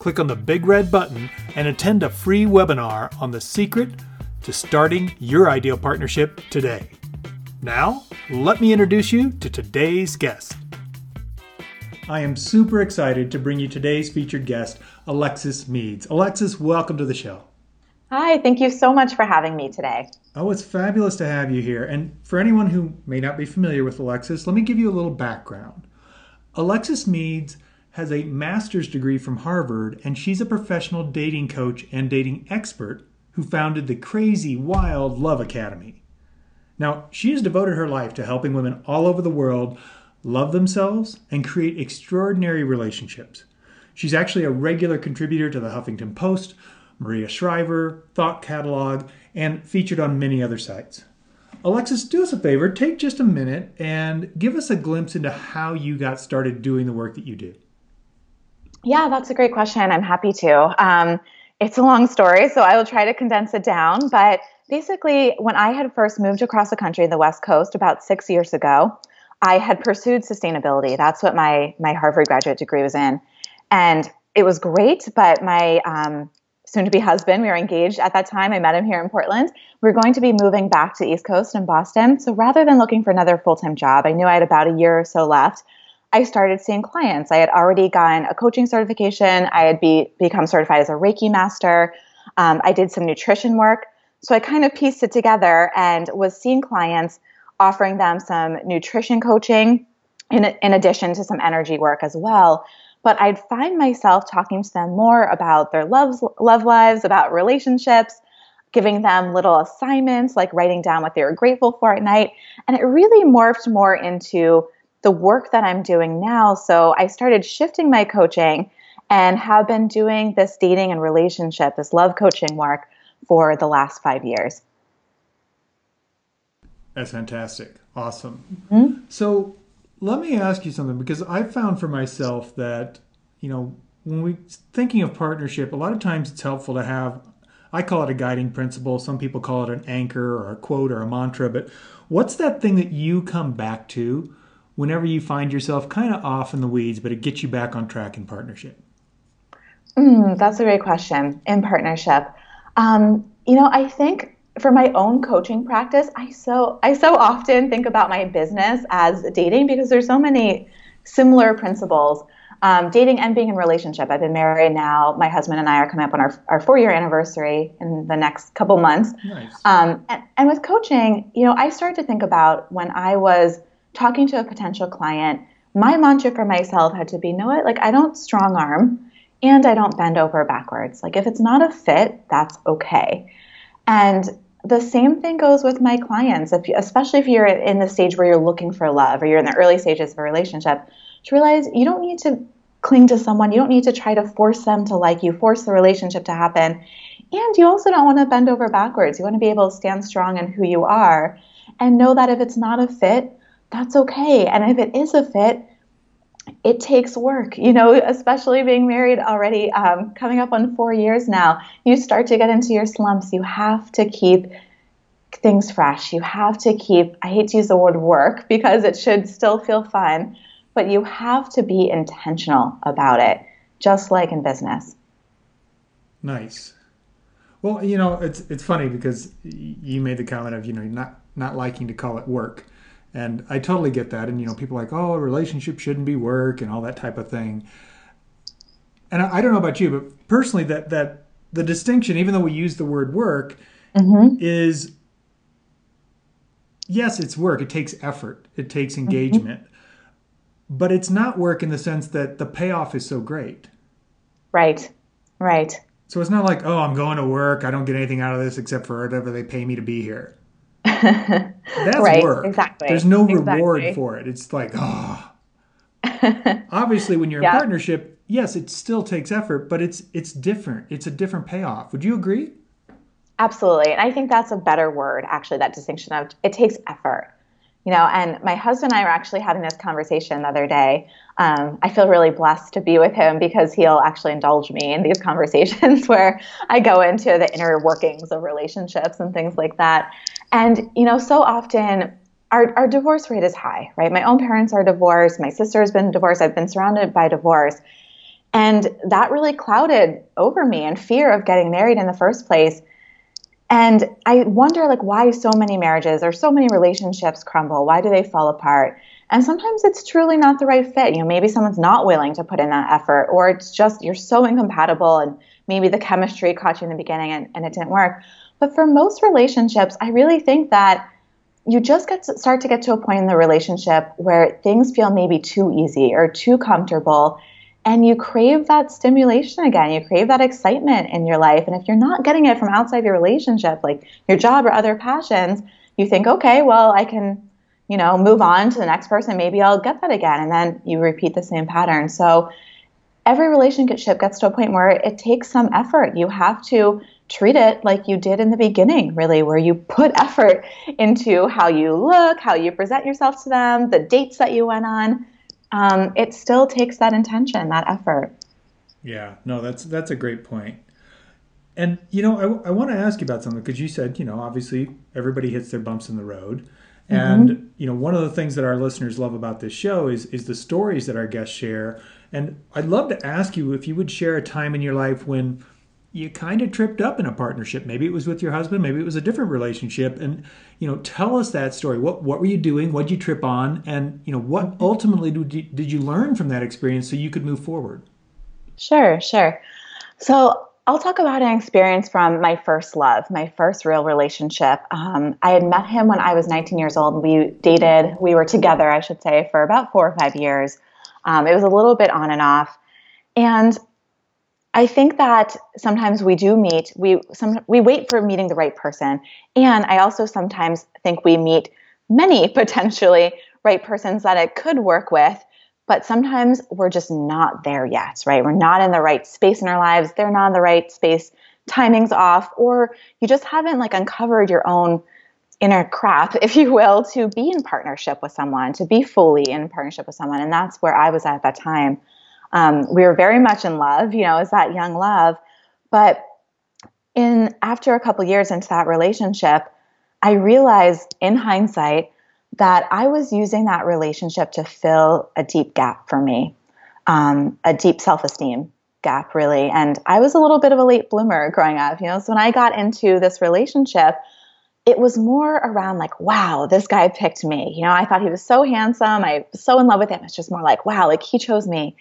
click on the big red button and attend a free webinar on the secret to starting your ideal partnership today. Now, let me introduce you to today's guest. I am super excited to bring you today's featured guest, Alexis Meads. Alexis, welcome to the show. Hi, thank you so much for having me today. Oh, it's fabulous to have you here. And for anyone who may not be familiar with Alexis, let me give you a little background. Alexis Meads has a master's degree from Harvard, and she's a professional dating coach and dating expert who founded the Crazy Wild Love Academy. Now, she has devoted her life to helping women all over the world love themselves and create extraordinary relationships. She's actually a regular contributor to the Huffington Post, Maria Shriver, Thought Catalog, and featured on many other sites. Alexis, do us a favor, take just a minute and give us a glimpse into how you got started doing the work that you do. Yeah, that's a great question. I'm happy to. Um, it's a long story, so I will try to condense it down. But basically, when I had first moved across the country, the West Coast, about six years ago, I had pursued sustainability. That's what my my Harvard graduate degree was in, and it was great. But my um, soon-to-be husband, we were engaged at that time. I met him here in Portland. We are going to be moving back to the East Coast in Boston. So rather than looking for another full-time job, I knew I had about a year or so left. I started seeing clients. I had already gotten a coaching certification. I had be, become certified as a Reiki master. Um, I did some nutrition work. So I kind of pieced it together and was seeing clients, offering them some nutrition coaching in, in addition to some energy work as well. But I'd find myself talking to them more about their loves, love lives, about relationships, giving them little assignments like writing down what they were grateful for at night. And it really morphed more into the work that I'm doing now. So I started shifting my coaching and have been doing this dating and relationship, this love coaching work for the last five years. That's fantastic. Awesome. Mm-hmm. So let me ask you something because I found for myself that, you know, when we thinking of partnership, a lot of times it's helpful to have I call it a guiding principle. Some people call it an anchor or a quote or a mantra, but what's that thing that you come back to whenever you find yourself kind of off in the weeds, but it gets you back on track in partnership? Mm, that's a great question. In partnership, um, you know, I think for my own coaching practice, I so I so often think about my business as dating because there's so many similar principles. Um, dating and being in relationship. I've been married now. My husband and I are coming up on our, our four year anniversary in the next couple months. Nice. Um, and, and with coaching, you know, I started to think about when I was talking to a potential client, my mantra for myself had to be, know what, like I don't strong arm and I don't bend over backwards. Like if it's not a fit, that's okay. And the same thing goes with my clients, if you, especially if you're in the stage where you're looking for love or you're in the early stages of a relationship, to realize you don't need to cling to someone. You don't need to try to force them to like you, force the relationship to happen. And you also don't want to bend over backwards. You want to be able to stand strong in who you are and know that if it's not a fit, that's okay. And if it is a fit, it takes work, you know, especially being married already, um, coming up on four years now. You start to get into your slumps. You have to keep things fresh. You have to keep, I hate to use the word work because it should still feel fun, but you have to be intentional about it, just like in business. Nice. Well, you know, it's it's funny because you made the comment of you know not not liking to call it work, and I totally get that. And, you know, people like, oh, a relationship shouldn't be work and all that type of thing. And I, I don't know about you, but personally, that, that the distinction, even though we use the word work, mm-hmm. is yes, it's work. It takes effort, it takes mm-hmm. engagement. Mm-hmm. But it's not work in the sense that the payoff is so great. Right, right. So it's not like, oh, I'm going to work. I don't get anything out of this except for whatever they pay me to be here. That's right, work. Exactly. There's no exactly. reward for it. It's like, oh. Obviously, when you're in partnership, yes, it still takes effort, but it's it's different. It's a different payoff. Would you agree? Absolutely. And I think that's a better word, actually, that distinction of it takes effort. You know, and my husband and I were actually having this conversation the other day. Um, I feel really blessed to be with him because he'll actually indulge me in these conversations where I go into the inner workings of relationships and things like that. And, you know, so often our, our divorce rate is high, right? My own parents are divorced. My sister has been divorced. I've been surrounded by divorce. And that really clouded over me and fear of getting married in the first place. And I wonder like why so many marriages or so many relationships crumble. Why do they fall apart? And sometimes it's truly not the right fit. You know, maybe someone's not willing to put in that effort, or it's just you're so incompatible and maybe the chemistry caught you in the beginning and, and it didn't work. But for most relationships, I really think that you just get to start to get to a point in the relationship where things feel maybe too easy or too comfortable and you crave that stimulation again. You crave that excitement in your life. And if you're not getting it from outside your relationship, like your job or other passions, you think, okay, well, I can, you know, move on to the next person. Maybe I'll get that again. And then you repeat the same pattern. So every relationship gets to a point where it takes some effort. You have to treat it like you did in the beginning, really, where you put effort into how you look, how you present yourself to them, the dates that you went on um, it still takes that intention, that effort. Yeah, no, that's that's a great point. And you know, I, I want to ask you about something because you said, you know, obviously everybody hits their bumps in the road, and mm-hmm. you know, one of the things that our listeners love about this show is is the stories that our guests share. And I'd love to ask you if you would share a time in your life when you kind of tripped up in a partnership. Maybe it was with your husband, maybe it was a different relationship. And, you know, tell us that story. What what were you doing? What did you trip on? And, you know, what ultimately did you, did you learn from that experience so you could move forward? Sure, sure. So I'll talk about an experience from my first love, my first real relationship. Um, I had met him when I was 19 years old. We dated, we were together, I should say, for about four or five years. Um, it was a little bit on and off. And I think that sometimes we do meet, we some we wait for meeting the right person. And I also sometimes think we meet many potentially right persons that it could work with, but sometimes we're just not there yet, right? We're not in the right space in our lives. They're not in the right space. Timing's off, or you just haven't like uncovered your own inner crap, if you will, to be in partnership with someone, to be fully in partnership with someone. And that's where I was at that time. Um, we were very much in love, you know, as that young love. But in after a couple years into that relationship, I realized in hindsight that I was using that relationship to fill a deep gap for me, um, a deep self esteem gap, really. And I was a little bit of a late bloomer growing up, you know. So when I got into this relationship, it was more around like, wow, this guy picked me. You know, I thought he was so handsome. I was so in love with him. It's just more like, wow, like he chose me.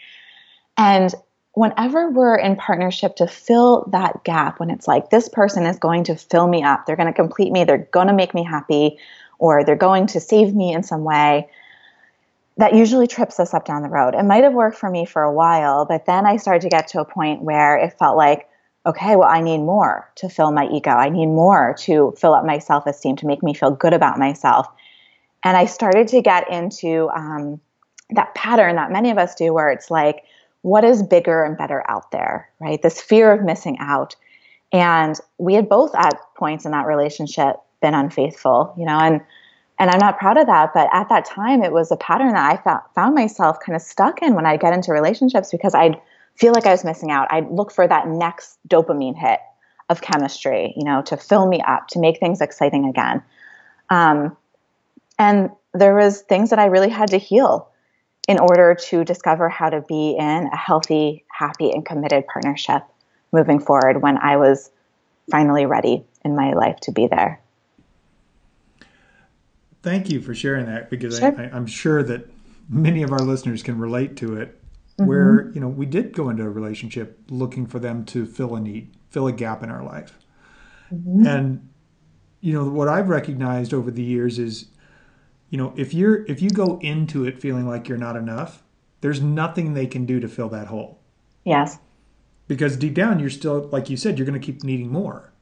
And whenever we're in partnership to fill that gap, when it's like, this person is going to fill me up, they're going to complete me, they're going to make me happy, or they're going to save me in some way, that usually trips us up down the road. It might have worked for me for a while, but then I started to get to a point where it felt like, okay, well, I need more to fill my ego. I need more to fill up my self esteem, to make me feel good about myself. And I started to get into um, that pattern that many of us do where it's like, what is bigger and better out there, right? This fear of missing out. And we had both at points in that relationship been unfaithful, you know, and and I'm not proud of that, but at that time it was a pattern that I found, found myself kind of stuck in when I get into relationships because I'd feel like I was missing out. I'd look for that next dopamine hit of chemistry, you know, to fill me up, to make things exciting again. Um, and there was things that I really had to heal in order to discover how to be in a healthy, happy, and committed partnership moving forward when I was finally ready in my life to be there. Thank you for sharing that because sure. I, am sure that many of our listeners can relate to it. Mm-hmm. Where you know we did go into a relationship looking for them to fill a need, fill a gap in our life, mm-hmm. and you know what I've recognized over the years is you know, if you're if you go into it feeling like you're not enough, there's nothing they can do to fill that hole. Yes. Because deep down you're still like you said you're going to keep needing more.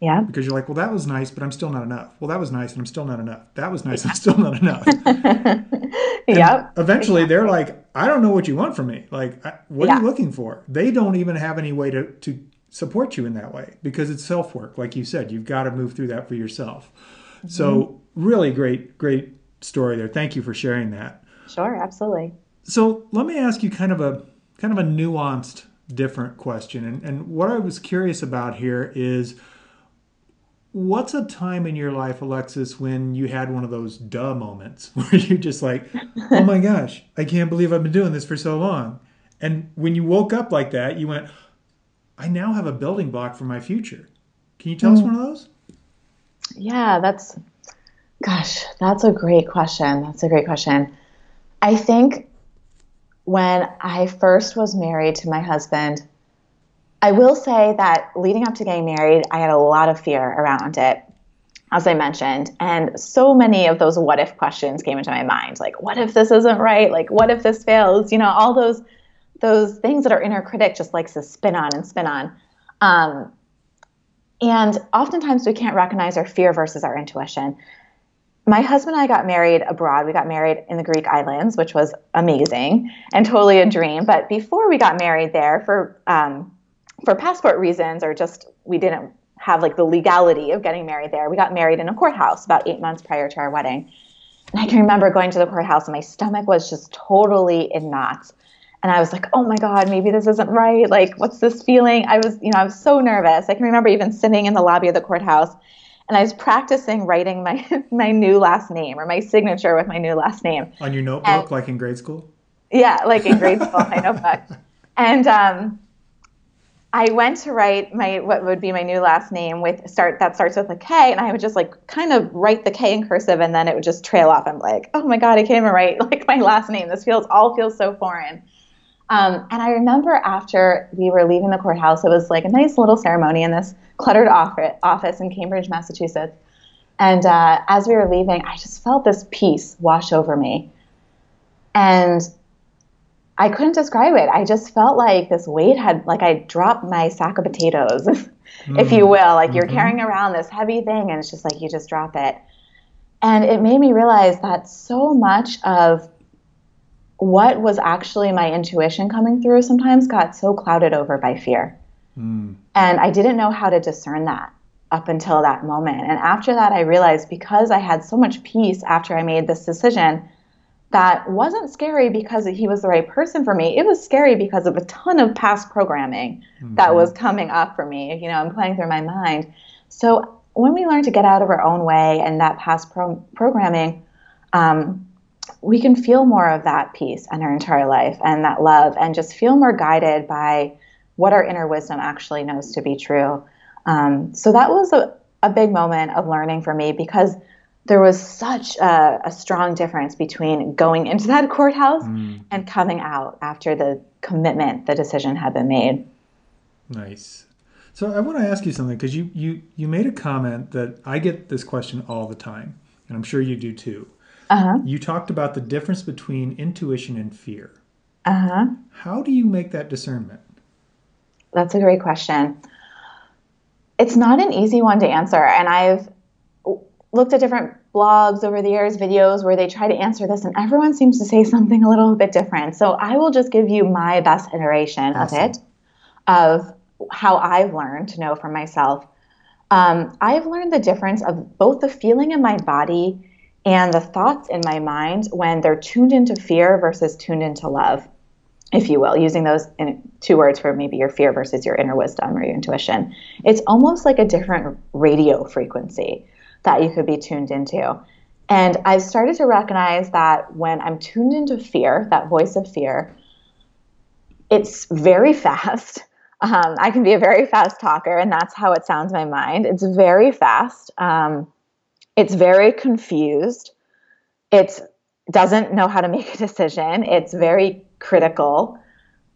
Yeah. Because you're like, well, that was nice, but I'm still not enough. Well, that was nice, and I'm still not enough. That was nice, yeah. I'm still not enough. yep. Eventually, exactly. they're like, I don't know what you want from me. Like, what yeah. are you looking for? They don't even have any way to to support you in that way because it's self work. Like you said, you've got to move through that for yourself. Mm-hmm. So, really great, great story there. Thank you for sharing that. Sure, absolutely. So, let me ask you kind of a kind of a nuanced, different question. And, and what I was curious about here is what's a time in your life, Alexis, when you had one of those duh moments where you're just like, oh my gosh, I can't believe I've been doing this for so long. And when you woke up like that, you went, I now have a building block for my future. Can you tell mm. us one of those? Yeah, that's, gosh, that's a great question. That's a great question. I think when I first was married to my husband, I will say that leading up to getting married, I had a lot of fear around it, as I mentioned. And so many of those what if questions came into my mind. Like, what if this isn't right? Like, what if this fails? You know, all those those things that our inner critic just likes to spin on and spin on. Um, and oftentimes we can't recognize our fear versus our intuition. My husband and I got married abroad. We got married in the Greek islands, which was amazing and totally a dream. But before we got married there, for um, for passport reasons, or just we didn't have like the legality of getting married there, we got married in a courthouse about eight months prior to our wedding. And I can remember going to the courthouse, and my stomach was just totally in knots and I was like, oh my God, maybe this isn't right. Like, what's this feeling? I was, you know, I was so nervous. I can remember even sitting in the lobby of the courthouse and I was practicing writing my, my new last name or my signature with my new last name. On your notebook, and, like in grade school? Yeah, like in grade school, my notebook. And um, I went to write my what would be my new last name with start that starts with a K, and I would just like kind of write the K in cursive, and then it would just trail off. I'm like, oh my god, I can't even write like my last name. This feels all feels so foreign. Um, and I remember after we were leaving the courthouse, it was like a nice little ceremony in this cluttered office in Cambridge, Massachusetts. And uh, as we were leaving, I just felt this peace wash over me. And I couldn't describe it. I just felt like this weight had, like I dropped my sack of potatoes, if you mm. will. Like mm-hmm. you're carrying around this heavy thing and it's just like you just drop it. And it made me realize that so much of what was actually my intuition coming through sometimes got so clouded over by fear. Mm. And I didn't know how to discern that up until that moment. And after that, I realized because I had so much peace after I made this decision, that wasn't scary because he was the right person for me. It was scary because of a ton of past programming mm-hmm. that was coming up for me. You know, I'm playing through my mind. So when we learn to get out of our own way and that past pro- programming, um, we can feel more of that peace in our entire life and that love and just feel more guided by what our inner wisdom actually knows to be true. Um, so that was a, a big moment of learning for me because there was such a, a strong difference between going into that courthouse mm. and coming out after the commitment, the decision had been made. Nice. So I want to ask you something because you, you you made a comment that I get this question all the time, and I'm sure you do too. Uh-huh. You talked about the difference between intuition and fear. Uh-huh. How do you make that discernment? That's a great question. It's not an easy one to answer, and I've looked at different blogs over the years, videos where they try to answer this, and everyone seems to say something a little bit different. So I will just give you my best iteration awesome. of it, of how I've learned to know for myself. Um, I've learned the difference of both the feeling in my body and the thoughts in my mind when they're tuned into fear versus tuned into love, if you will, using those two words for maybe your fear versus your inner wisdom or your intuition. It's almost like a different radio frequency that you could be tuned into. And I've started to recognize that when I'm tuned into fear, that voice of fear, it's very fast. Um, I can be a very fast talker, and that's how it sounds in my mind. It's very fast. Um, it's very confused. It doesn't know how to make a decision. It's very critical.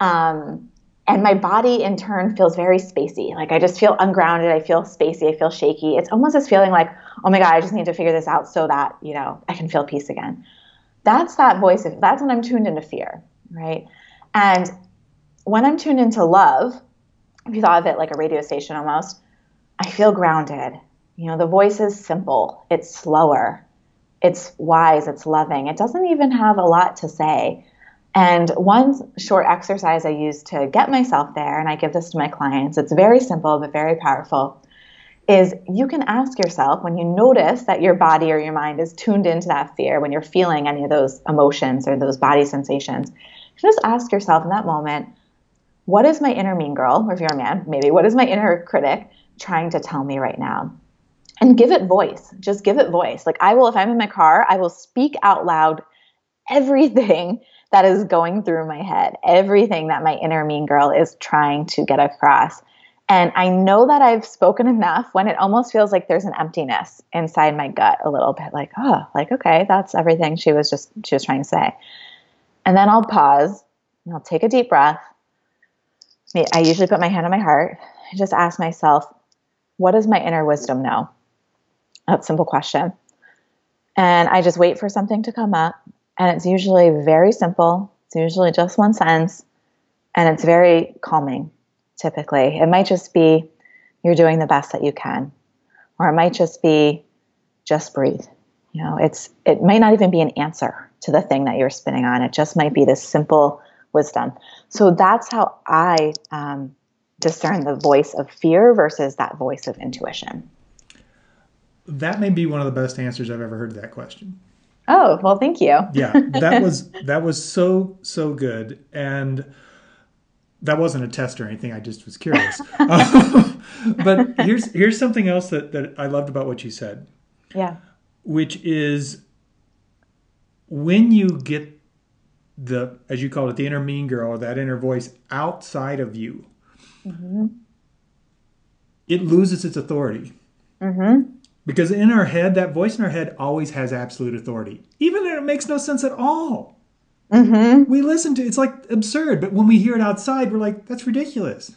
Um, and my body in turn feels very spacey. Like I just feel ungrounded. I feel spacey. I feel shaky. It's almost this feeling like, oh my God, I just need to figure this out so that, you know, I can feel peace again. That's that voice. That's when I'm tuned into fear, right? And when I'm tuned into love, if you thought of it like a radio station almost, I feel grounded. You know, the voice is simple, it's slower, it's wise, it's loving. It doesn't even have a lot to say. And one short exercise I use to get myself there, and I give this to my clients, it's very simple but very powerful, is you can ask yourself when you notice that your body or your mind is tuned into that fear, when you're feeling any of those emotions or those body sensations, just ask yourself in that moment, what is my inner mean girl, or if you're a man, maybe, what is my inner critic trying to tell me right now? And give it voice. Just give it voice. Like I will, if I'm in my car, I will speak out loud everything that is going through my head, everything that my inner mean girl is trying to get across. And I know that I've spoken enough when it almost feels like there's an emptiness inside my gut a little bit like, oh, like, okay, that's everything she was just, she was trying to say. And then I'll pause and I'll take a deep breath. I usually put my hand on my heart and just ask myself, what does my inner wisdom know? That's a simple question. And I just wait for something to come up. And it's usually very simple. It's usually just one sentence. And it's very calming, typically. It might just be, you're doing the best that you can. Or it might just be, just breathe. You know, it's it might not even be an answer to the thing that you're spinning on. It just might be this simple wisdom. So that's how I um, discern the voice of fear versus that voice of intuition. That may be one of the best answers I've ever heard to that question. Oh well, thank you. yeah, that was that was so so good, and that wasn't a test or anything. I just was curious. but here's here's something else that that I loved about what you said. Yeah. Which is when you get the as you call it the inner mean girl or that inner voice outside of you mm-hmm. it loses its authority mm-hmm. Because in our head that voice in our head always has absolute authority even if it makes no sense at all mm-hmm. we listen to it's like absurd but when we hear it outside we're like that's ridiculous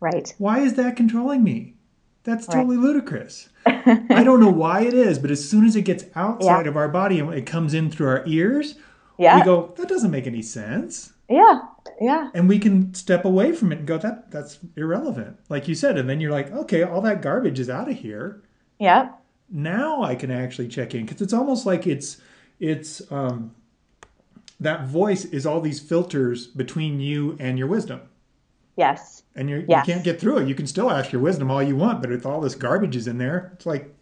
right why is that controlling me that's totally right. ludicrous I don't know why it is, but as soon as it gets outside yeah. of our body and it comes in through our ears, yeah. we go, that doesn't make any sense. Yeah. Yeah. And we can step away from it and go, that that's irrelevant. Like you said. And then you're like, okay, all that garbage is out of here. Yeah. Now I can actually check in. Cause it's almost like it's it's um that voice is all these filters between you and your wisdom. Yes. And yes. you can't get through it. You can still ask your wisdom all you want, but if all this garbage is in there, it's like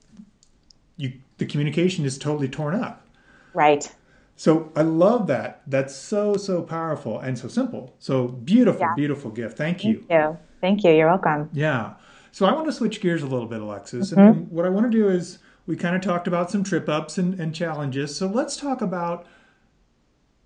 you the communication is totally torn up. Right. So I love that. That's so so powerful and so simple. So beautiful, yeah. beautiful gift. Thank you. Thank you. Thank you. You're welcome. Yeah. So I want to switch gears a little bit, Alexis. Mm-hmm. And what I want to do is we kind of talked about some trip ups and, and challenges. So let's talk about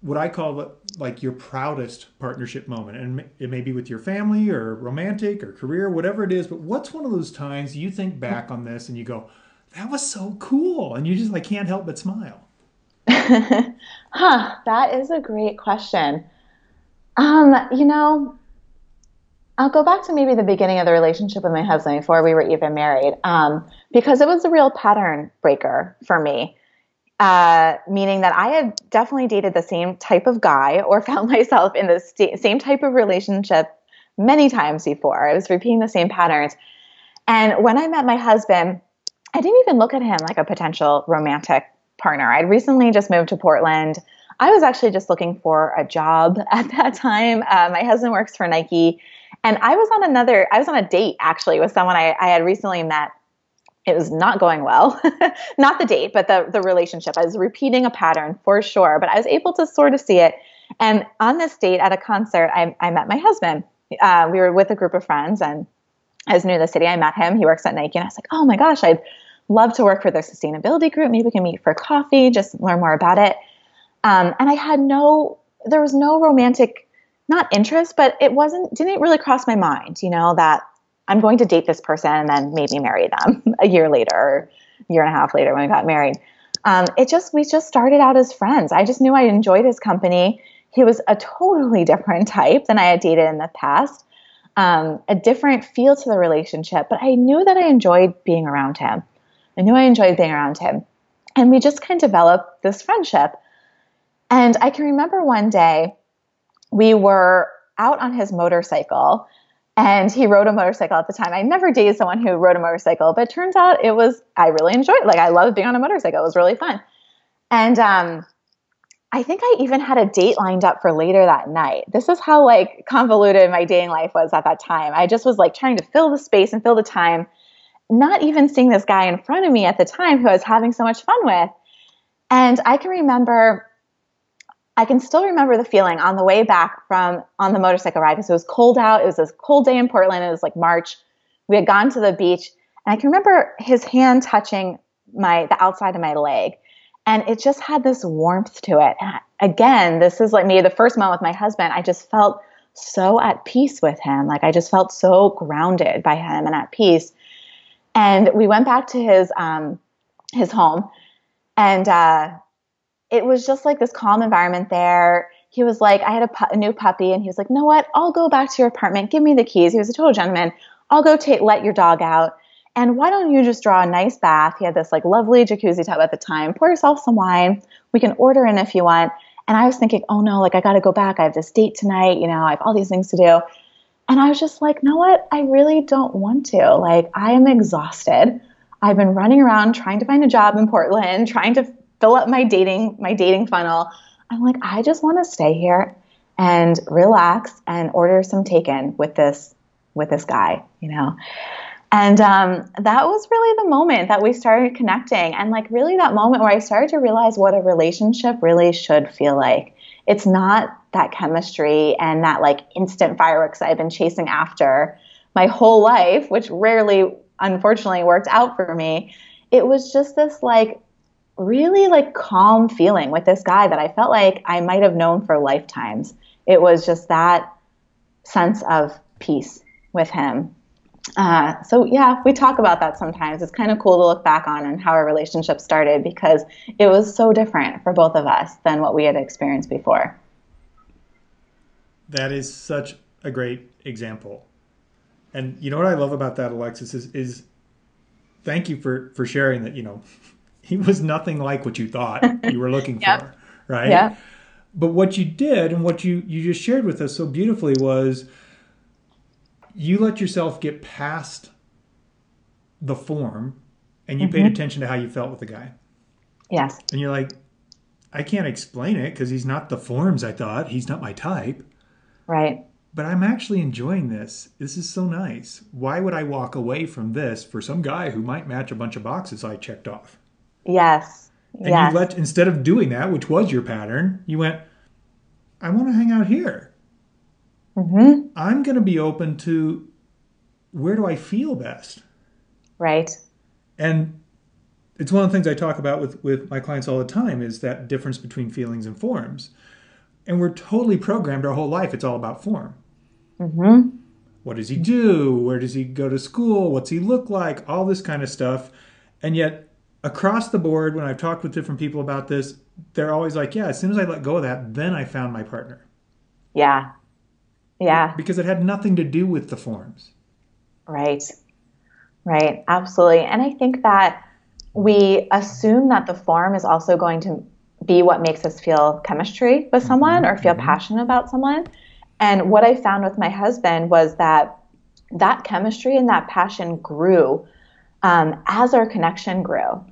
what I call like your proudest partnership moment. And it may be with your family or romantic or career, whatever it is. But what's one of those times you think back on this and you go, that was so cool. And you just like can't help but smile. huh, that is a great question. Um, you know, I'll go back to maybe the beginning of the relationship with my husband before we were even married, um, because it was a real pattern breaker for me uh, meaning that I had definitely dated the same type of guy or found myself in the st- same type of relationship many times before. I was repeating the same patterns. And when I met my husband, I didn't even look at him like a potential romantic partner. I'd recently just moved to Portland. I was actually just looking for a job at that time. Uh, my husband works for Nike. And I was on another, I was on a date actually with someone I, I had recently met it was not going well. not the date, but the, the relationship. I was repeating a pattern for sure, but I was able to sort of see it. And on this date at a concert, I, I met my husband. Uh, we were with a group of friends, and I was new to the city. I met him. He works at Nike, and I was like, oh my gosh, I'd love to work for their sustainability group. Maybe we can meet for coffee, just learn more about it. Um, and I had no, there was no romantic, not interest, but it wasn't, didn't really cross my mind, you know, that I'm going to date this person and then maybe marry them a year later, or year and a half later when we got married. Um, it just we just started out as friends. I just knew I enjoyed his company. He was a totally different type than I had dated in the past, um, a different feel to the relationship. But I knew that I enjoyed being around him. I knew I enjoyed being around him, and we just kind of developed this friendship. And I can remember one day we were out on his motorcycle and he rode a motorcycle at the time. I never dated someone who rode a motorcycle, but turns out it was I really enjoyed it. Like I loved being on a motorcycle. It was really fun. And um I think I even had a date lined up for later that night. This is how like convoluted my dating life was at that time. I just was like trying to fill the space and fill the time, not even seeing this guy in front of me at the time who I was having so much fun with. And I can remember I can still remember the feeling on the way back from on the motorcycle ride because it was cold out. It was a cold day in Portland. It was like March. We had gone to the beach, and I can remember his hand touching my the outside of my leg and it just had this warmth to it. And again, this is like me the first moment with my husband. I just felt so at peace with him. Like I just felt so grounded by him and at peace. And we went back to his um, his home, and uh, it was just like this calm environment there. He was like, I had a, pu- a new puppy, and he was like, "No, what? I'll go back to your apartment. Give me the keys." He was a total gentleman. I'll go take let your dog out and why don't you just draw a nice bath? He had this like lovely jacuzzi tub at the time. Pour yourself some wine. We can order in if you want. And I was thinking, oh no, like I got to go back. I have this date tonight. You know, I have all these things to do. And I was just like, know what? I really don't want to. Like, I am exhausted. I've been running around trying to find a job in Portland, trying to fill up my dating my dating funnel. I'm like, I just want to stay here and relax and order some taken with this with this guy, you know. And um, that was really the moment that we started connecting, and like really that moment where I started to realize what a relationship really should feel like. It's not that chemistry and that like instant fireworks I've been chasing after my whole life, which rarely, unfortunately, worked out for me. It was just this like really like calm feeling with this guy that I felt like I might have known for lifetimes. It was just that sense of peace with him uh, so yeah, we talk about that sometimes. It's kind of cool to look back on and how our relationship started because it was so different for both of us than what we had experienced before. That is such a great example. And you know what I love about that, Alexis, is, is thank you for, for sharing that, you know, he was nothing like what you thought you were looking for. Right. Yeah. But what you did and what you, you just shared with us so beautifully was you let yourself get past the form and you mm-hmm. paid attention to how you felt with the guy. Yes. And you're like, I can't explain it because he's not the forms I thought. He's not my type. Right. But I'm actually enjoying this. This is so nice. Why would I walk away from this for some guy who might match a bunch of boxes I checked off? Yes. And yes. you let instead of doing that, which was your pattern, you went, I want to hang out here. Mm-hmm. I'm going to be open to where do I feel best? Right. And it's one of the things I talk about with, with my clients all the time is that difference between feelings and forms. And we're totally programmed our whole life. It's all about form. Mm-hmm. What does he do? Where does he go to school? What's he look like? All this kind of stuff. And yet, across the board, when I've talked with different people about this, they're always like, yeah, as soon as I let go of that, then I found my partner. Yeah. Yeah. Because it had nothing to do with the forms. Right. Right. Absolutely. And I think that we assume that the form is also going to be what makes us feel chemistry with someone mm-hmm. or feel mm-hmm. passionate about someone. And what I found with my husband was that that chemistry and that passion grew um, as our connection grew.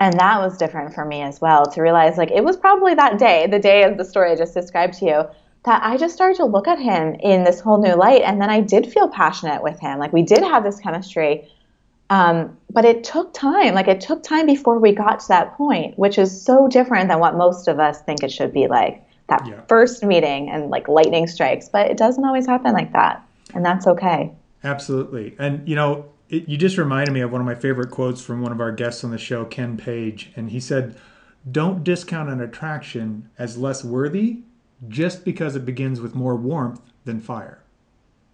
And that was different for me as well to realize like it was probably that day, the day of the story I just described to you, that I just started to look at him in this whole new light. And then I did feel passionate with him. Like we did have this chemistry. Um, but it took time. Like it took time before we got to that point, which is so different than what most of us think it should be like. That yeah. first meeting and like lightning strikes, but it doesn't always happen like that. And that's okay. Absolutely. And, you know, it, you just reminded me of one of my favorite quotes from one of our guests on the show, Ken Page. And he said, Don't discount an attraction as less worthy just because it begins with more warmth than fire.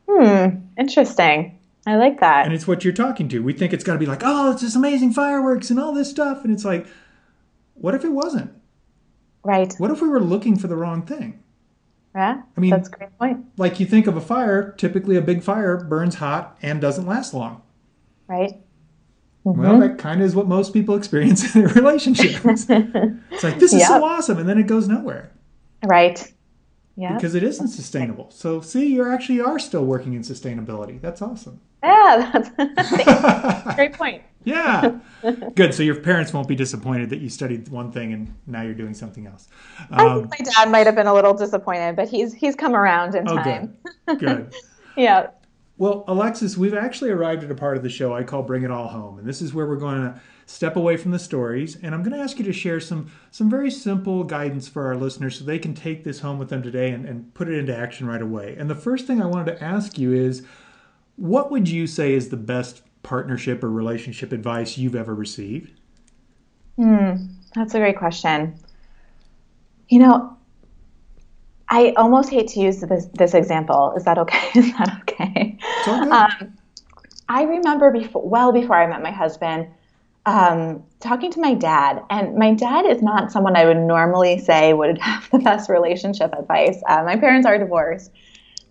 Hmm, interesting. I like that. And it's what you're talking to. We think it's got to be like, oh, it's this amazing fireworks and all this stuff. And it's like, what if it wasn't? Right. What if we were looking for the wrong thing? Yeah. I mean, that's a great point. Like you think of a fire, typically a big fire burns hot and doesn't last long. Right. Mm-hmm. Well, that kind of is what most people experience in their relationships. it's like, this is yep. so awesome. And then it goes nowhere. Right. Yeah. Because it isn't sustainable. So see, you actually are still working in sustainability. That's awesome. Yeah, that's great point. Yeah. Good. So your parents won't be disappointed that you studied one thing and now you're doing something else. I think my dad might have been a little disappointed, but he's he's come around in oh, time. good. Good. Yeah. Well, Alexis, we've actually arrived at a part of the show I call Bring It All Home. And this is where we're going to step away from the stories. And I'm going to ask you to share some, some very simple guidance for our listeners so they can take this home with them today and, and put it into action right away. And the first thing I wanted to ask you is what would you say is the best partnership or relationship advice you've ever received? Hmm, that's a great question. You know, I almost hate to use this, this example. Is that okay? Is that okay? Um, I remember before, well before I met my husband, um, talking to my dad. And my dad is not someone I would normally say would have the best relationship advice. Uh, my parents are divorced,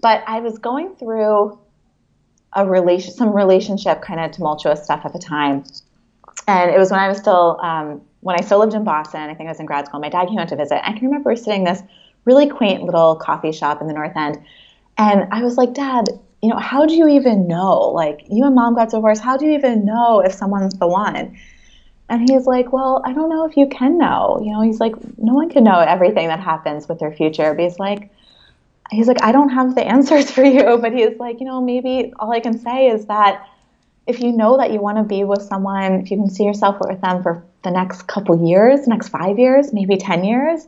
but I was going through a relation, some relationship kind of tumultuous stuff at the time. And it was when I was still, um, when I still lived in Boston. I think I was in grad school. My dad came out to visit. I can remember sitting this really quaint little coffee shop in the North End. And I was like, Dad, you know, how do you even know? Like, you and mom got divorced. How do you even know if someone's the one? And he's like, Well, I don't know if you can know. You know, he's like, No one can know everything that happens with their future. But he's like, he's like, I don't have the answers for you. But he's like, you know, maybe all I can say is that if you know that you want to be with someone, if you can see yourself with them for the next couple years, next five years, maybe 10 years,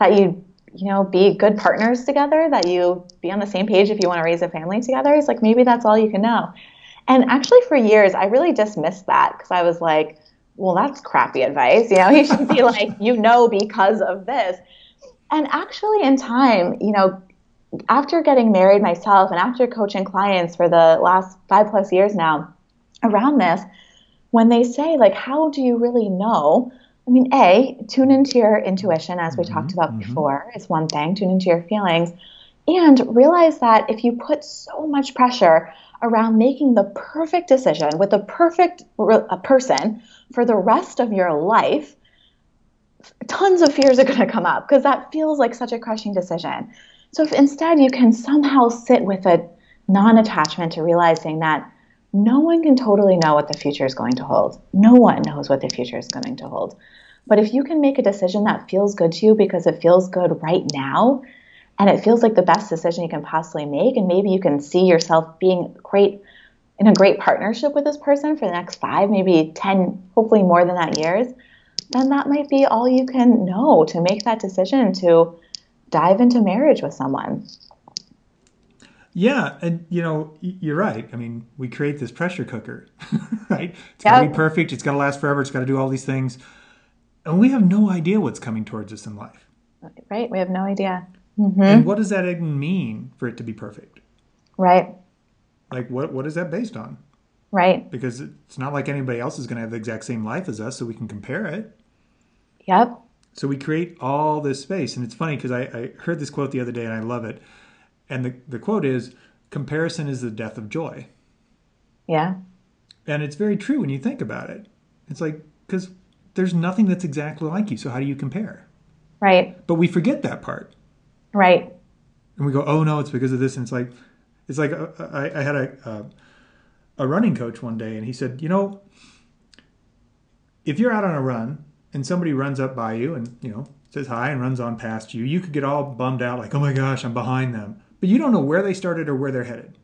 that you you know, be good partners together, that you be on the same page if you want to raise a family together. It's like maybe that's all you can know. And actually, for years, I really dismissed that because I was like, well, that's crappy advice. You know, you should be like, you know, because of this. And actually, in time, you know, after getting married myself and after coaching clients for the last five plus years now around this, when they say, like, how do you really know? I mean, A, tune into your intuition, as we mm-hmm, talked about mm-hmm. before, is one thing, tune into your feelings. And realize that if you put so much pressure around making the perfect decision with the perfect re- person for the rest of your life, tons of fears are going to come up because that feels like such a crushing decision. So if instead you can somehow sit with a non attachment to realizing that no one can totally know what the future is going to hold. No one knows what the future is going to hold. But if you can make a decision that feels good to you because it feels good right now, and it feels like the best decision you can possibly make, and maybe you can see yourself being great in a great partnership with this person for the next five, maybe 10, hopefully more than that years, then that might be all you can know to make that decision to dive into marriage with someone. Yeah, and you know, you're right. I mean, we create this pressure cooker, right? It's got to be perfect. It's got to last forever. It's got to do all these things, and we have no idea what's coming towards us in life. Right. We have no idea. Mm-hmm. And what does that even mean for it to be perfect? Right. Like, what what is that based on? Right. Because it's not like anybody else is going to have the exact same life as us, so we can compare it. Yep. So we create all this space, and it's funny because I, I heard this quote the other day, and I love it and the, the quote is comparison is the death of joy. Yeah. And it's very true when you think about it. It's like, because there's nothing that's exactly like you. So how do you compare? Right. But we forget that part. Right. And we go, oh no, it's because of this. And it's like, it's like uh, I, I had a, uh, a running coach one day and he said, you know, if you're out on a run and somebody runs up by you and, you know, says hi and runs on past you, you could get all bummed out like, oh my gosh, I'm behind them but you don't know where they started or where they're headed.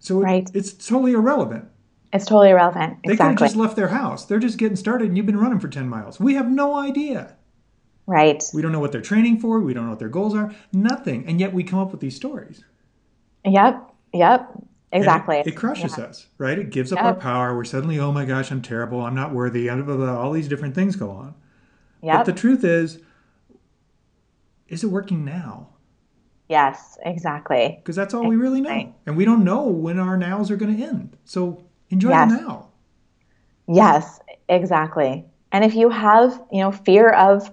So right. it, it's totally irrelevant. It's totally irrelevant. They could have just left their house. They're just getting started and you've been running for 10 miles. We have no idea. Right. We don't know what they're training for. We don't know what their goals are. Nothing. And yet we come up with these stories. Yep. Yep. Exactly. It, it, crushes yeah. us, right? It gives up yep. our power. We're suddenly, oh my gosh, I'm terrible. I'm not worthy. All these different things go on. Yep. But the truth is, is it working now? Yes, exactly. Because that's all we really know. And we don't know when our nows are going to end. So enjoy yes. the now. Yes, exactly. And if you have, you know, fear of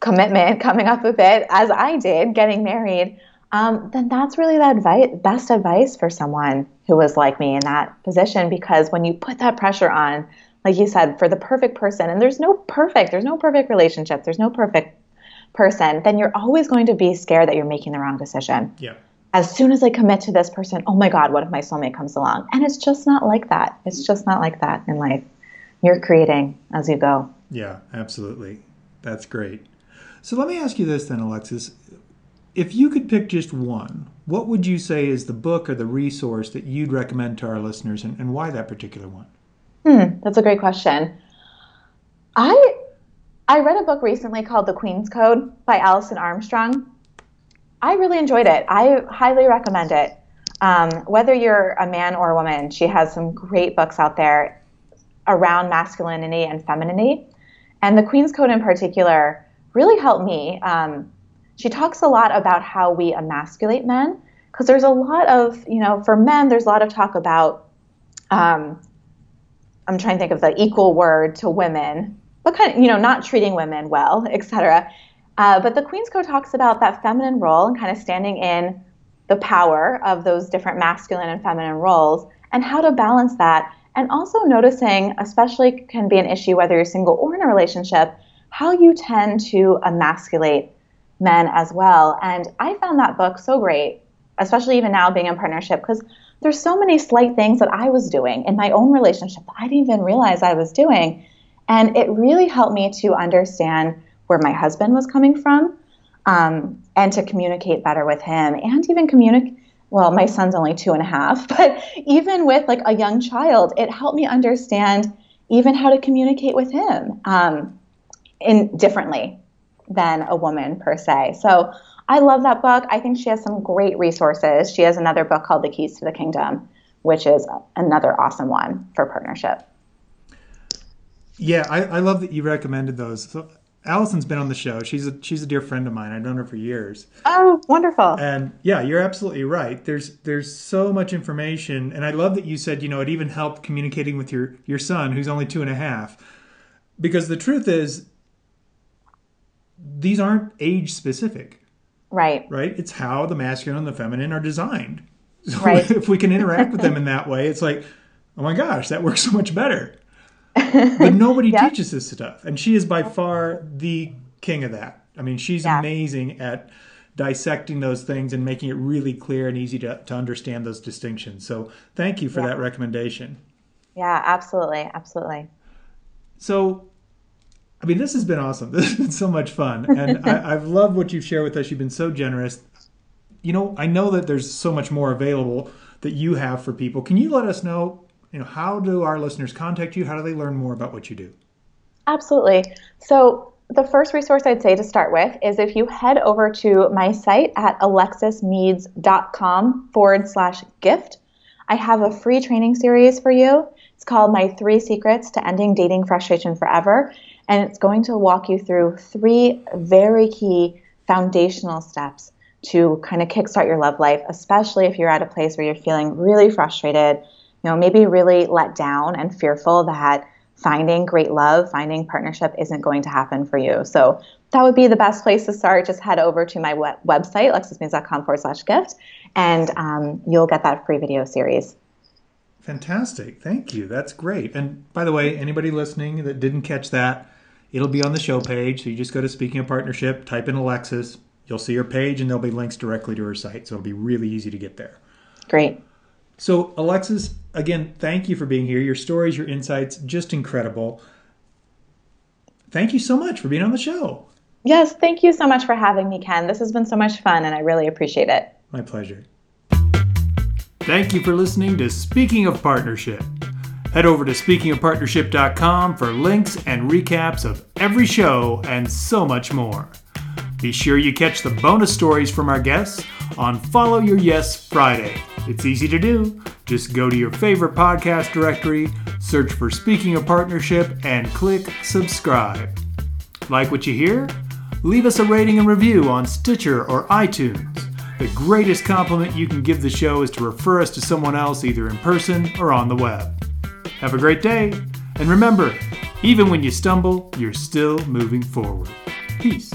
commitment coming up a bit, as I did, getting married, um, then that's really the advice, best advice for someone who was like me in that position. Because when you put that pressure on, like you said, for the perfect person, and there's no perfect, there's no perfect relationship, there's no perfect person, then you're always going to be scared that you're making the wrong decision. Yeah. As soon as I commit to this person, oh my God, what if my soulmate comes along? And it's just not like that. It's just not like that in life. You're creating as you go. Yeah, absolutely. That's great. So let me ask you this then, Alexis. If you could pick just one, what would you say is the book or the resource that you'd recommend to our listeners and, and why that particular one? Hmm, that's a great question. I I read a book recently called The Queen's Code by Alison Armstrong. I really enjoyed it. I highly recommend it. Um, whether you're a man or a woman, she has some great books out there around masculinity and femininity. And The Queen's Code in particular really helped me. Um, she talks a lot about how we emasculate men because there's a lot of, you know, for men, there's a lot of talk about, um, I'm trying to think of the equal word to women, but kind of, you know, not treating women well, etc. Uh, but the Queen's Code talks about that feminine role and kind of standing in the power of those different masculine and feminine roles and how to balance that. And also noticing, especially can be an issue whether you're single or in a relationship, how you tend to emasculate men as well. And I found that book so great, especially even now being in partnership, because there's so many slight things that I was doing in my own relationship that I didn't even realize I was doing. And it really helped me to understand where my husband was coming from um, and to communicate better with him and even communicate. Well, my son's only two and a half, but even with like a young child, it helped me understand even how to communicate with him um, in differently than a woman per se. So I love that book. I think she has some great resources. She has another book called The Keys to the Kingdom, which is another awesome one for partnership. Yeah, I, I love that you recommended those. So Alison's been on the show. She's a she's a dear friend of mine. I've known her for years. Oh, wonderful. And yeah, you're absolutely right. There's there's so much information, and I love that you said you know it even helped communicating with your your son who's only two and a half, because the truth is these aren't age specific. Right. Right? It's how the masculine and the feminine are designed. So right. if we can interact with them in that way, it's like, oh my gosh, that works so much better. But nobody yeah. teaches this stuff. And she is by far the king of that. I mean, she's yeah. amazing at dissecting those things and making it really clear and easy to, to understand those distinctions. So thank you for yeah. that recommendation. Yeah, absolutely. Absolutely. So I mean, this has been awesome. This has been so much fun, and I, have loved what you've shared with us. You've been so generous. You know, I know that there's so much more available that you have for people. Can you let us know? You know, how do our listeners contact you? How do they learn more about what you do? Absolutely. So the first resource I'd say to start with is if you head over to my site at alexismeads.com forward slash gift, I have a free training series for you. It's called My Three Secrets to Ending Dating Frustration Forever and it's going to walk you through three very key foundational steps to kind of kickstart your love life, especially if you're at a place where you're feeling really frustrated, you know, maybe really let down and fearful that finding great love, finding partnership isn't going to happen for you. So that would be the best place to start. Just head over to my web- website, alexismeads.com forward slash gift, and um, you'll get that free video series. Fantastic. Thank you. That's great. And by the way, anybody listening that didn't catch that, It'll be on the show page. So you just go to Speaking of Partnership, type in Alexis. You'll see her page, and there'll be links directly to her site. So it'll be really easy to get there. Great. So, Alexis, again, thank you for being here. Your stories, your insights, just incredible. Thank you so much for being on the show. Yes, thank you so much for having me, Ken. This has been so much fun, and I really appreciate it. My pleasure. Thank you for listening to Speaking of Partnership. Head over to speakingofpartnership.com for links and recaps of every show and so much more. Be sure you catch the bonus stories from our guests on Follow Your Yes Friday. It's easy to do. Just go to your favorite podcast directory, search for Speaking of Partnership, and click subscribe. Like what you hear? Leave us a rating and review on Stitcher or iTunes. The greatest compliment you can give the show is to refer us to someone else either in person or on the web. Have a great day. And remember, even when you stumble, you're still moving forward. Peace.